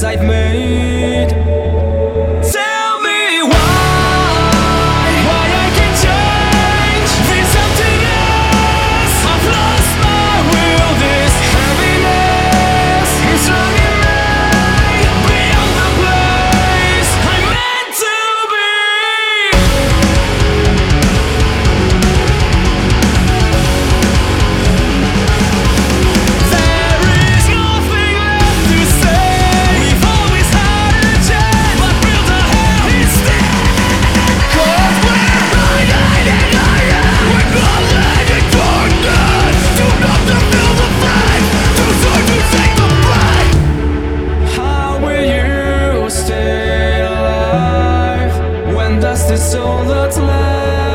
Seit Müll The soul that's left.